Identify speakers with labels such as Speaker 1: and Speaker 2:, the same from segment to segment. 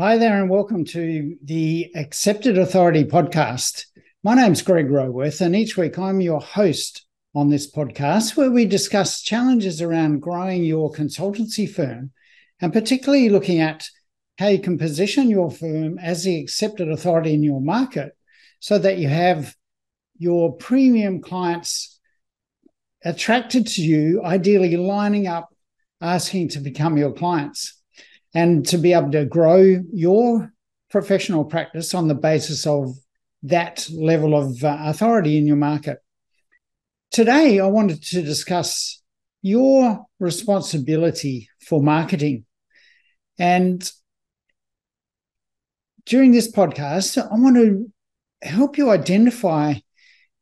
Speaker 1: Hi there, and welcome to the Accepted Authority podcast. My name's Greg Roworth, and each week I'm your host on this podcast where we discuss challenges around growing your consultancy firm and particularly looking at how you can position your firm as the accepted authority in your market so that you have your premium clients attracted to you, ideally lining up, asking to become your clients and to be able to grow your professional practice on the basis of that level of uh, authority in your market. Today, I wanted to discuss your responsibility for marketing. And during this podcast, I want to help you identify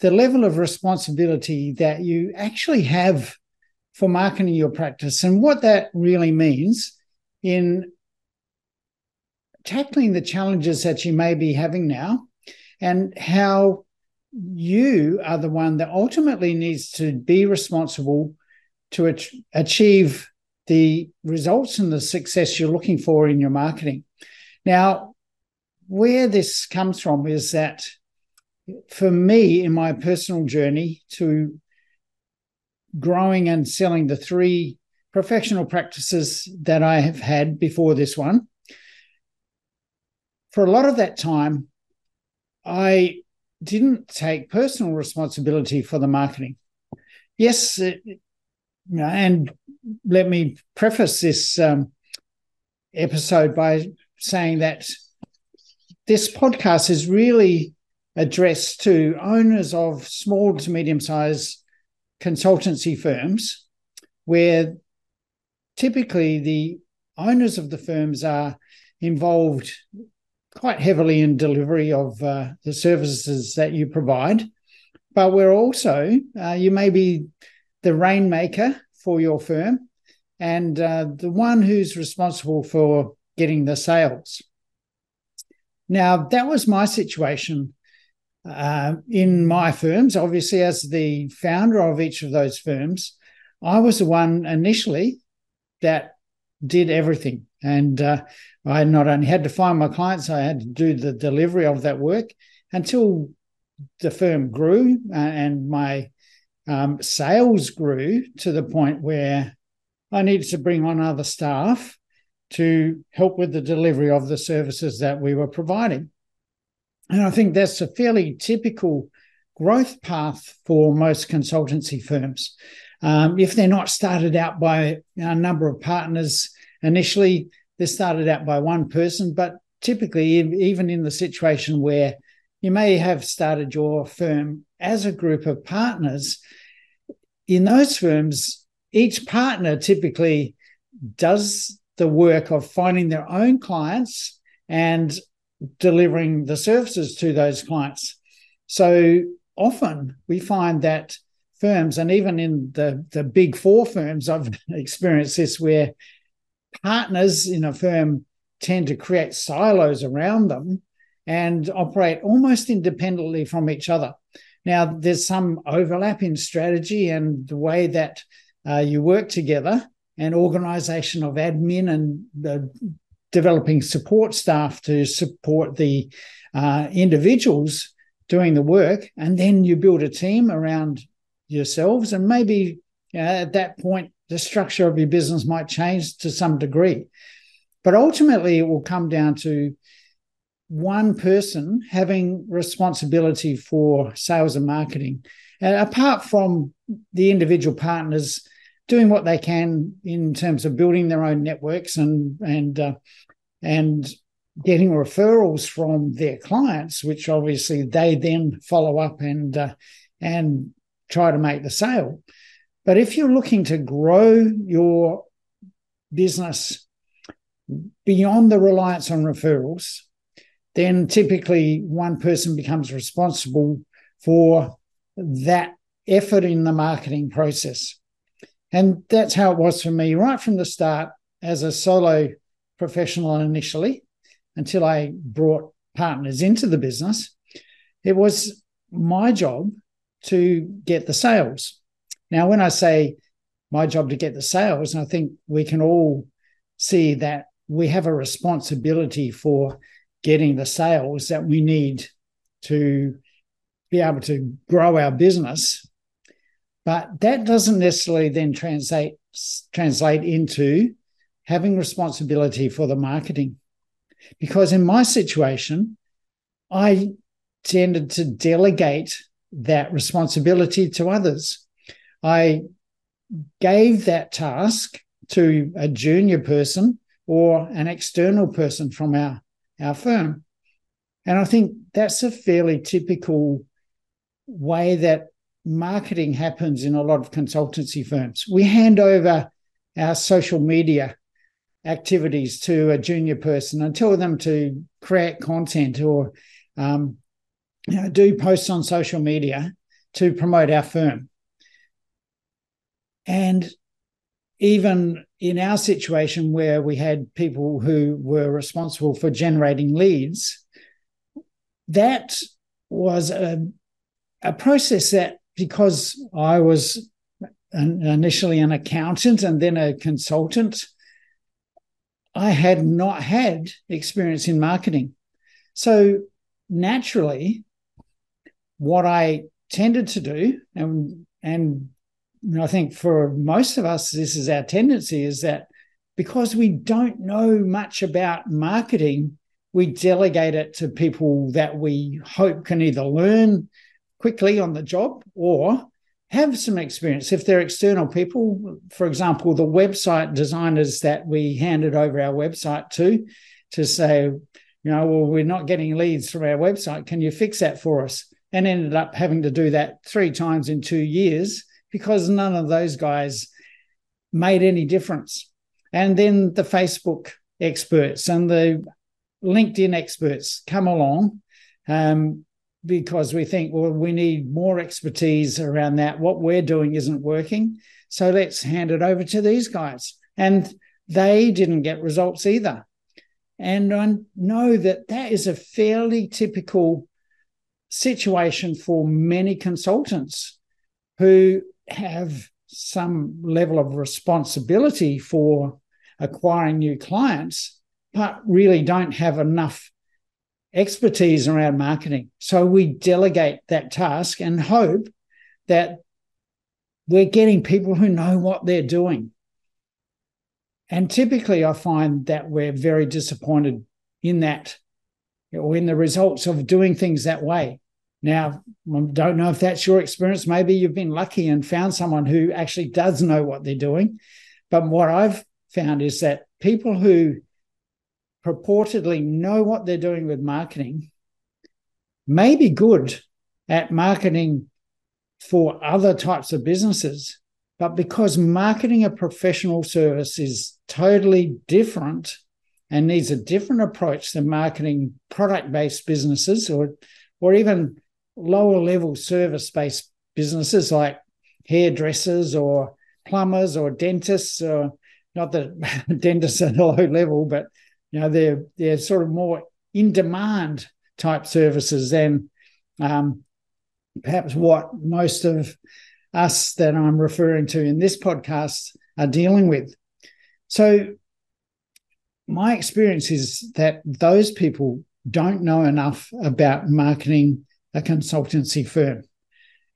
Speaker 1: the level of responsibility that you actually have for marketing your practice and what that really means in tackling the challenges that you may be having now and how you are the one that ultimately needs to be responsible to achieve the results and the success you're looking for in your marketing. Now, where this comes from is that for me, in my personal journey to growing and selling the three professional practices that I have had before this one, for a lot of that time, I didn't take personal responsibility for the marketing. Yes, it, and let me preface this um, episode by saying that this podcast is really addressed to owners of small to medium sized consultancy firms where typically the owners of the firms are involved quite heavily in delivery of uh, the services that you provide. But we're also, uh, you may be the rainmaker for your firm and uh, the one who's responsible for getting the sales. Now, that was my situation uh, in my firms. Obviously, as the founder of each of those firms, I was the one initially that did everything. And uh, I not only had to find my clients, I had to do the delivery of that work until the firm grew uh, and my um, sales grew to the point where I needed to bring on other staff to help with the delivery of the services that we were providing. And I think that's a fairly typical growth path for most consultancy firms. Um, if they're not started out by a number of partners initially, they're started out by one person, but typically, even in the situation where you may have started your firm as a group of partners, in those firms, each partner typically does the work of finding their own clients and delivering the services to those clients. So often we find that firms, and even in the, the big four firms, I've experienced this where partners in a firm tend to create silos around them and operate almost independently from each other. Now, there's some overlap in strategy and the way that uh, you work together, and organization of admin and the developing support staff to support the uh, individuals doing the work. And then you build a team around yourselves. And maybe uh, at that point, the structure of your business might change to some degree. But ultimately, it will come down to one person having responsibility for sales and marketing. And apart from the individual partners doing what they can in terms of building their own networks and and uh, and getting referrals from their clients, which obviously they then follow up and uh, and try to make the sale. But if you're looking to grow your business beyond the reliance on referrals, then typically one person becomes responsible for that effort in the marketing process. And that's how it was for me right from the start as a solo professional initially until I brought partners into the business. It was my job to get the sales. Now, when I say my job to get the sales, I think we can all see that we have a responsibility for getting the sales that we need to be able to grow our business. But that doesn't necessarily then translate translate into having responsibility for the marketing. Because in my situation, I tended to delegate that responsibility to others. I gave that task to a junior person or an external person from our, our firm. And I think that's a fairly typical way that marketing happens in a lot of consultancy firms. We hand over our social media activities to a junior person and tell them to create content or um, do posts on social media to promote our firm. And even in our situation where we had people who were responsible for generating leads, that was a, a process that because I was an, initially an accountant and then a consultant, I had not had experience in marketing. So naturally, what I tended to do, and and I think for most of us, this is our tendency, is that because we don't know much about marketing, we delegate it to people that we hope can either learn quickly on the job or have some experience. If they're external people, for example, the website designers that we handed over our website to, to say, you know, well, we're not getting leads from our website. Can you fix that for us? And ended up having to do that three times in two years because none of those guys made any difference. And then the Facebook experts and the LinkedIn experts come along. Um, because we think, well, we need more expertise around that. What we're doing isn't working. So let's hand it over to these guys. And they didn't get results either. And I know that that is a fairly typical situation for many consultants who have some level of responsibility for acquiring new clients, but really don't have enough expertise around marketing. So we delegate that task and hope that we're getting people who know what they're doing. And typically, I find that we're very disappointed in that in the results of doing things that way. Now, I don't know if that's your experience. Maybe you've been lucky and found someone who actually does know what they're doing. But what I've found is that people who purportedly know what they're doing with marketing may be good at marketing for other types of businesses. But because marketing a professional service is totally different and needs a different approach than marketing product based businesses or, or even lower level service based businesses like hairdressers or plumbers or dentists or not that dentists are low level, but you know they're they're sort of more in demand type services than um, perhaps what most of us that I'm referring to in this podcast are dealing with. So my experience is that those people don't know enough about marketing a consultancy firm.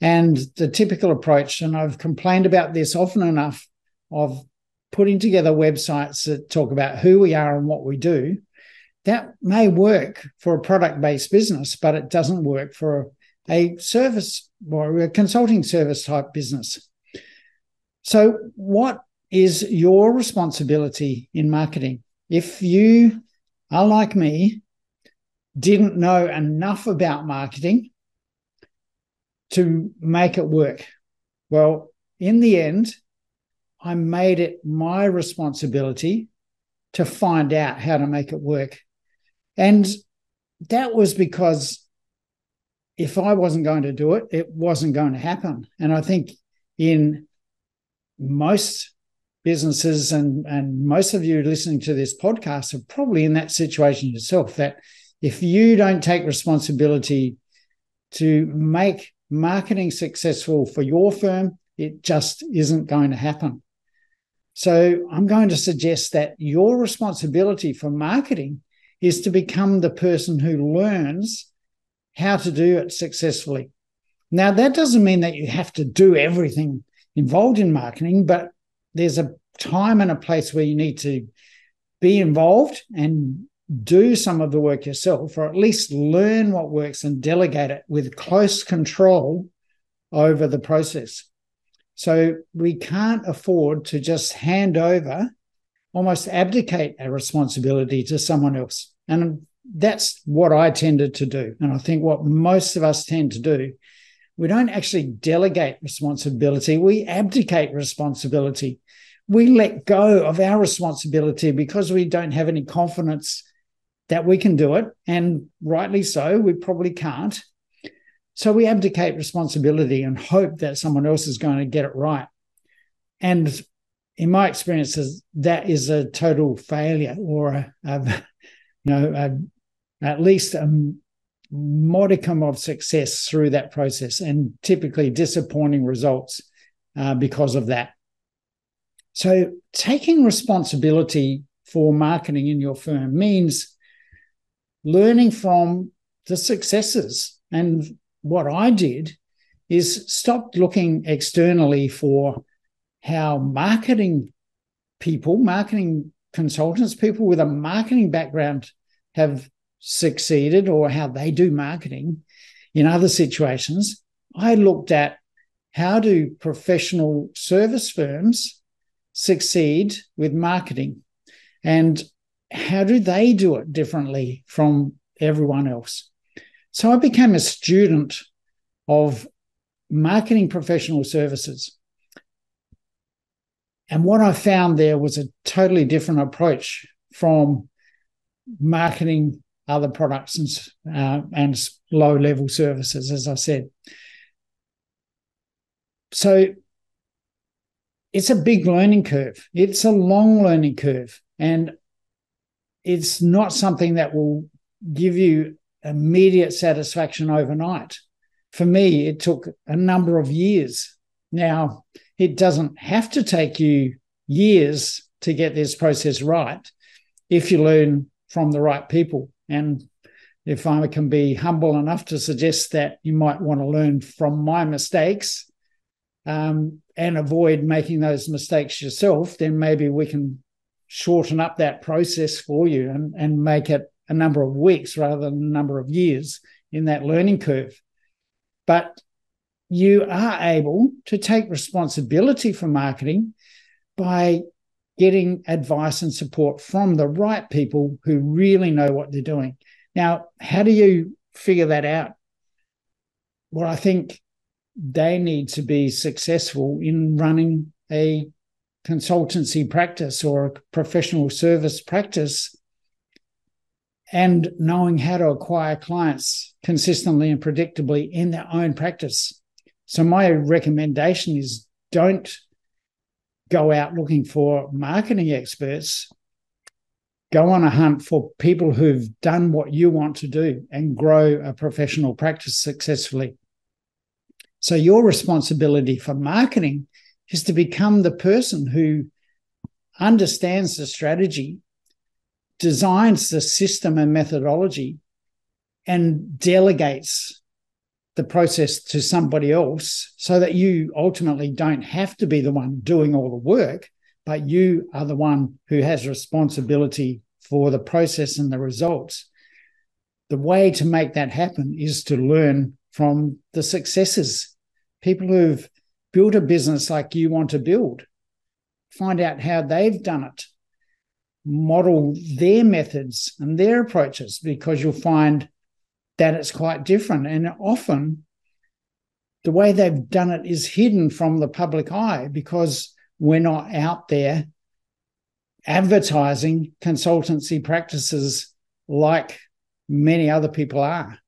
Speaker 1: And the typical approach, and I've complained about this often enough of putting together websites that talk about who we are and what we do, that may work for a product based business, but it doesn't work for a service or a consulting service type business. So, what is your responsibility in marketing? If you are like me, didn't know enough about marketing to make it work, well, in the end, I made it my responsibility to find out how to make it work. And that was because if I wasn't going to do it, it wasn't going to happen. And I think in most businesses and, and most of you listening to this podcast are probably in that situation yourself that if you don't take responsibility to make marketing successful for your firm, it just isn't going to happen. So I'm going to suggest that your responsibility for marketing is to become the person who learns how to do it successfully. Now, that doesn't mean that you have to do everything involved in marketing, but there's a time and a place where you need to be involved and do some of the work yourself, or at least learn what works and delegate it with close control over the process. So we can't afford to just hand over, almost abdicate a responsibility to someone else. And that's what I tended to do. And I think what most of us tend to do, we don't actually delegate responsibility, we abdicate responsibility. We let go of our responsibility because we don't have any confidence that we can do it. And rightly so, we probably can't. So we abdicate responsibility and hope that someone else is going to get it right. And in my experiences, that is a total failure or a, a you know, a, at least a modicum of success through that process and typically disappointing results uh, because of that. So taking responsibility for marketing in your firm means learning from the successes and what I did is stopped looking externally for how marketing people, marketing consultants, people with a marketing background have succeeded or how they do marketing in other situations. I looked at how do professional service firms succeed with marketing and how do they do it differently from everyone else? So I became a student of marketing professional services. And what I found there was a totally different approach from marketing other products and, uh, and low level services, as I said. So it's a big learning curve. It's a long learning curve. And it's not something that will give you immediate satisfaction overnight. For me, it took a number of years. Now, it doesn't have to take you years to get this process right if you learn from the right people. And if I can be humble enough to suggest that you might want to learn from my mistakes um, and avoid making those mistakes yourself, then maybe we can shorten up that process for you and, and make it a number of weeks rather than a number of years in that learning curve. But you are able to take responsibility for marketing by getting advice and support from the right people who really know what they're doing. Now, how do you figure that out? Well, I think they need to be successful in running a consultancy practice or a professional service practice and knowing how to acquire clients consistently and predictably in their own practice. So, my recommendation is don't go out looking for marketing experts. Go on a hunt for people who've done what you want to do and grow a professional practice successfully. So, your responsibility for marketing is to become the person who understands the strategy designs the system and methodology and delegates the process to somebody else so that you ultimately don't have to be the one doing all the work, but you are the one who has responsibility for the process and the results. The way to make that happen is to learn from the successes, people who've built a business like you want to build. Find out how they've done it model their methods and their approaches because you'll find that it's quite different. And often the way they've done it is hidden from the public eye because we're not out there advertising consultancy practices like many other people are.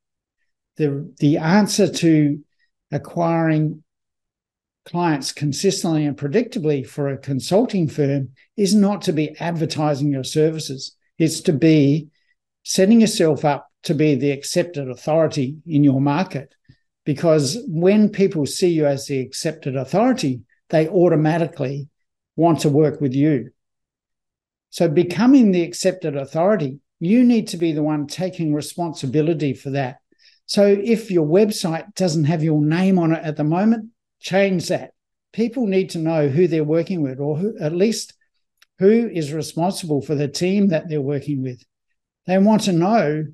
Speaker 1: The, the answer to acquiring clients consistently and predictably for a consulting firm is not to be advertising your services. It's to be setting yourself up to be the accepted authority in your market. Because when people see you as the accepted authority, they automatically want to work with you. So, becoming the accepted authority, you need to be the one taking responsibility for that. So, if your website doesn't have your name on it at the moment, change that. People need to know who they're working with, or who, at least who is responsible for the team that they're working with. They want to know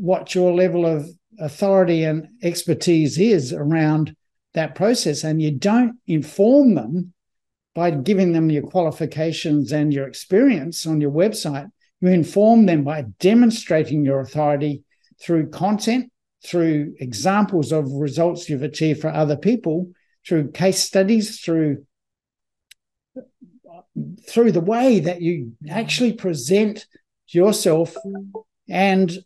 Speaker 1: what your level of authority and expertise is around that process. And you don't inform them by giving them your qualifications and your experience on your website. You inform them by demonstrating your authority through content, through examples of results you've achieved for other people, through case studies, through through the way that you actually present yourself and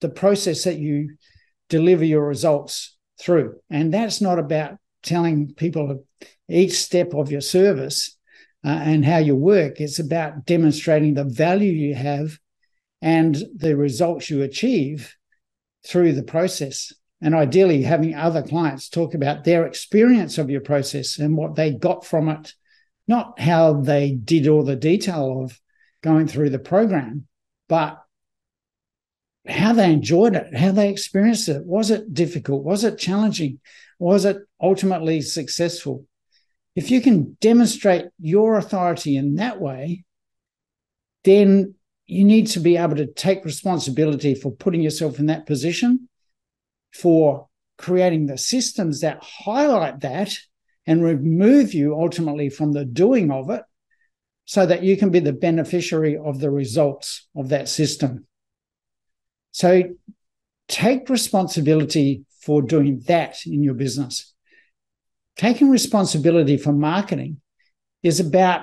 Speaker 1: the process that you deliver your results through. And that's not about telling people each step of your service uh, and how you work. It's about demonstrating the value you have and the results you achieve through the process. And ideally, having other clients talk about their experience of your process and what they got from it, not how they did all the detail of going through the program, but how they enjoyed it, how they experienced it. Was it difficult? Was it challenging? Was it ultimately successful? If you can demonstrate your authority in that way, then you need to be able to take responsibility for putting yourself in that position, for creating the systems that highlight that and remove you ultimately from the doing of it so that you can be the beneficiary of the results of that system. So take responsibility for doing that in your business. Taking responsibility for marketing is about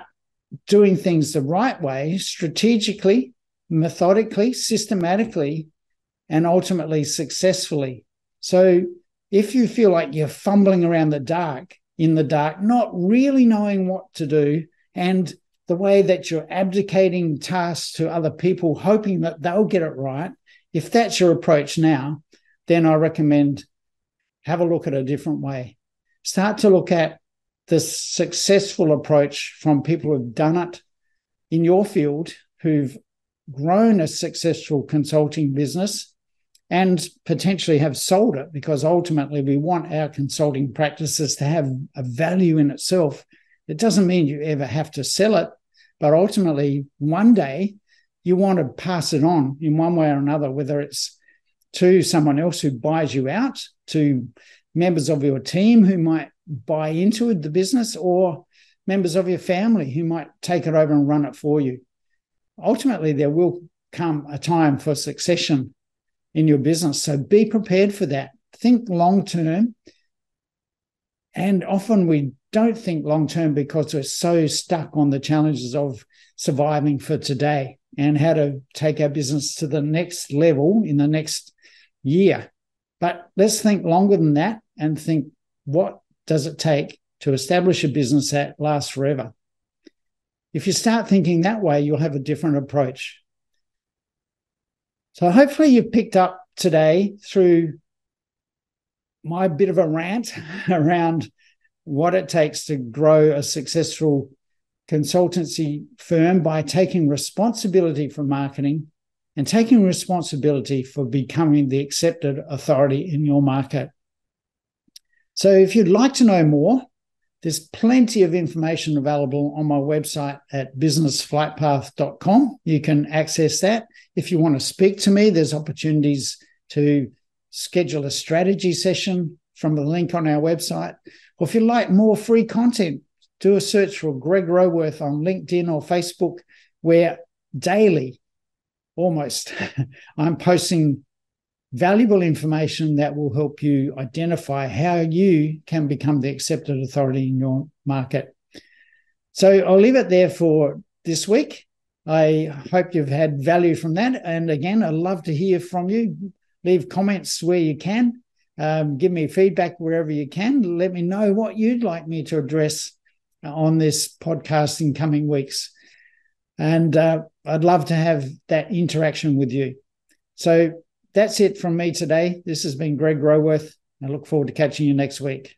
Speaker 1: doing things the right way, strategically, methodically, systematically, and ultimately successfully. So if you feel like you're fumbling around the dark, in the dark, not really knowing what to do, and the way that you're abdicating tasks to other people, hoping that they'll get it right, if that's your approach now, then I recommend have a look at a different way. Start to look at the successful approach from people who've done it in your field, who've grown a successful consulting business and potentially have sold it because ultimately we want our consulting practices to have a value in itself. It doesn't mean you ever have to sell it, but ultimately one day you want to pass it on in one way or another, whether it's to someone else who buys you out, to members of your team who might buy into the business, or members of your family who might take it over and run it for you. Ultimately, there will come a time for succession in your business. So be prepared for that. Think long term. And often we don't think long term because we're so stuck on the challenges of surviving for today and how to take our business to the next level in the next year. But let's think longer than that and think what does it take to establish a business that lasts forever? If you start thinking that way, you'll have a different approach. So hopefully you've picked up today through my bit of a rant mm-hmm. around what it takes to grow a successful consultancy firm by taking responsibility for marketing and taking responsibility for becoming the accepted authority in your market. So, if you'd like to know more, there's plenty of information available on my website at businessflightpath.com. You can access that. If you want to speak to me, there's opportunities to schedule a strategy session from the link on our website. Or if you like more free content, do a search for Greg Roworth on LinkedIn or Facebook, where daily, almost, I'm posting valuable information that will help you identify how you can become the accepted authority in your market. So I'll leave it there for this week. I hope you've had value from that. And again, I'd love to hear from you. Leave comments where you can. Um, give me feedback wherever you can. Let me know what you'd like me to address on this podcast in coming weeks. And uh, I'd love to have that interaction with you. So that's it from me today. This has been Greg Roworth. I look forward to catching you next week.